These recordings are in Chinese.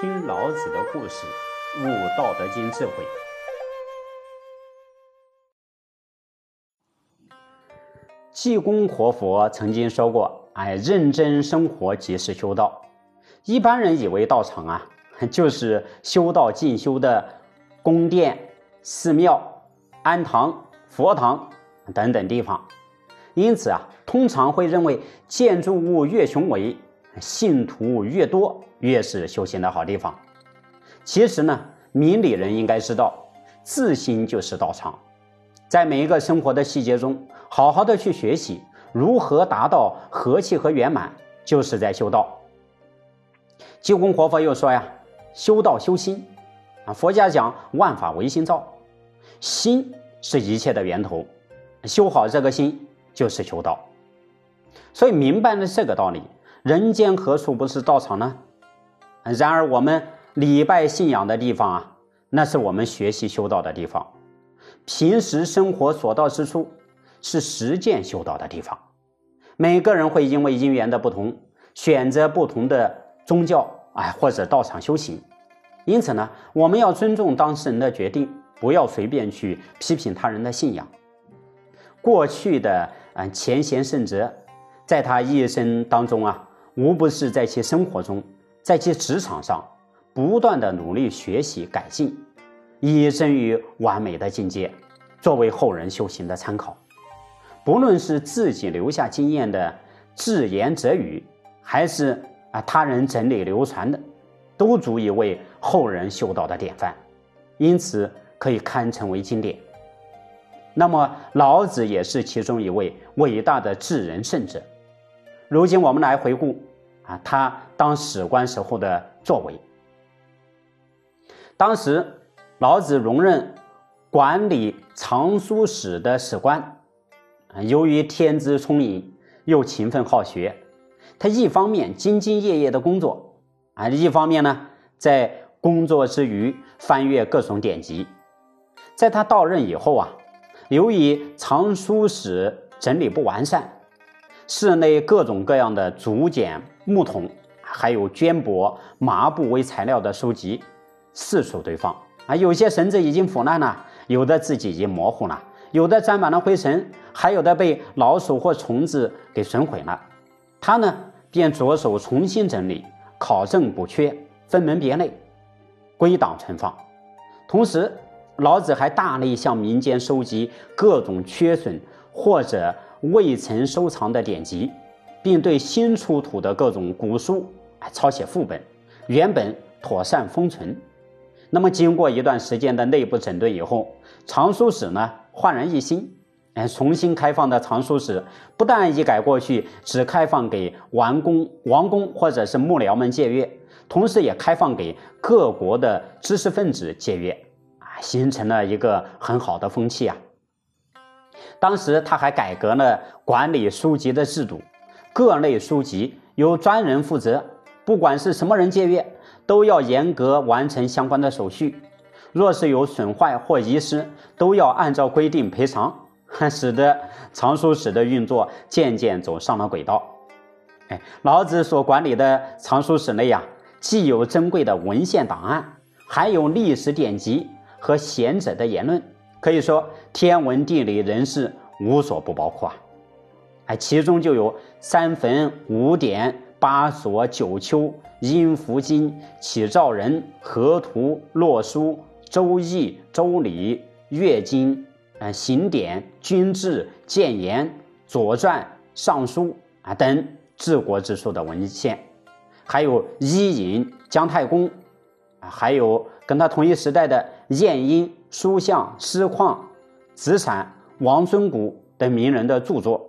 听老子的故事，悟道德经智慧。济公活佛曾经说过：“哎，认真生活即是修道。”一般人以为道场啊，就是修道进修的宫殿、寺庙、庵堂、佛堂等等地方，因此啊，通常会认为建筑物越雄伟。信徒越多，越是修行的好地方。其实呢，明理人应该知道，自心就是道场。在每一个生活的细节中，好好的去学习如何达到和气和圆满，就是在修道。济公活佛又说呀：“修道修心啊，佛家讲万法唯心造，心是一切的源头，修好这个心就是修道。所以明白了这个道理。”人间何处不是道场呢？然而，我们礼拜信仰的地方啊，那是我们学习修道的地方；平时生活所到之处，是实践修道的地方。每个人会因为因缘的不同，选择不同的宗教，哎，或者道场修行。因此呢，我们要尊重当事人的决定，不要随便去批评他人的信仰。过去的嗯前贤圣哲，在他一生当中啊。无不是在其生活中，在其职场上，不断的努力学习改进，以臻于完美的境界，作为后人修行的参考。不论是自己留下经验的自言自语，还是啊他人整理流传的，都足以为后人修道的典范，因此可以堪称为经典。那么老子也是其中一位伟大的智人圣者。如今我们来回顾。啊，他当史官时候的作为。当时，老子荣任管理藏书史的史官。啊由于天资聪颖，又勤奋好学，他一方面兢兢业业的工作，啊，一方面呢，在工作之余翻阅各种典籍。在他到任以后啊，由于藏书史整理不完善。室内各种各样的竹简、木桶，还有绢帛、麻布为材料的书籍四处堆放啊，有些绳子已经腐烂了，有的字迹已经模糊了，有的沾满了灰尘，还有的被老鼠或虫子给损毁了。他呢，便着手重新整理、考证补缺、分门别类、归档存放。同时，老子还大力向民间收集各种缺损或者。未曾收藏的典籍，并对新出土的各种古书抄写副本，原本妥善封存。那么，经过一段时间的内部整顿以后，藏书史呢焕然一新。哎，重新开放的藏书史不但一改过去只开放给王公、王公或者是幕僚们借阅，同时也开放给各国的知识分子借阅，啊，形成了一个很好的风气啊。当时他还改革了管理书籍的制度，各类书籍由专人负责，不管是什么人借阅，都要严格完成相关的手续。若是有损坏或遗失，都要按照规定赔偿，使得藏书史的运作渐渐走上了轨道。哎，老子所管理的藏书史内呀，既有珍贵的文献档案，还有历史典籍和贤者的言论。可以说，天文地理人事无所不包括啊！哎，其中就有三坟、五典、八所、九丘、阴符经、启兆人、河图、洛书、周易、周礼、乐经、啊刑典、军制、谏言、左传、尚书啊等治国之术的文献，还有伊尹、姜太公，还有跟他同一时代的晏婴。书相、诗况、子产、王孙谷等名人的著作，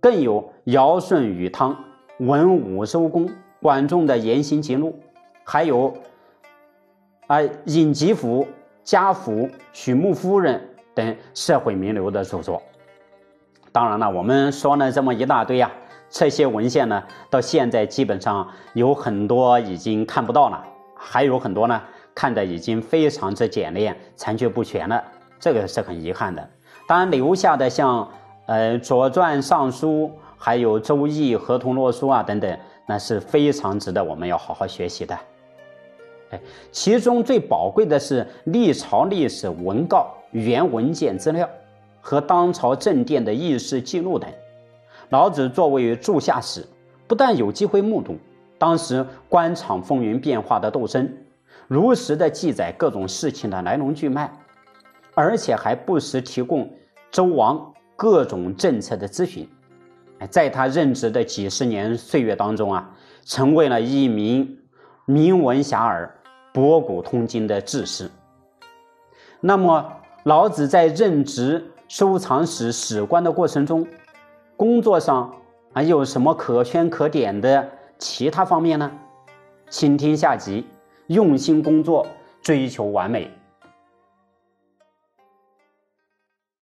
更有尧舜禹汤、文武周公、管仲的言行记录，还有啊尹吉甫、家父、许穆夫人等社会名流的著作。当然了，我们说了这么一大堆啊，这些文献呢，到现在基本上有很多已经看不到了，还有很多呢。看的已经非常之简练、残缺不全了，这个是很遗憾的。当然，留下的像呃《左传》《尚书》，还有《周易》《河图洛书》啊等等，那是非常值得我们要好好学习的。哎，其中最宝贵的是历朝历史文告、原文件资料和当朝政殿的议事记录等。老子作为柱下史，不但有机会目睹当时官场风云变化的斗争，如实的记载各种事情的来龙去脉，而且还不时提供周王各种政策的咨询。在他任职的几十年岁月当中啊，成为了一名名闻遐迩、博古通今的志士。那么，老子在任职收藏史史官的过程中，工作上还有什么可圈可点的其他方面呢？倾听下集，用心工作，追求完美。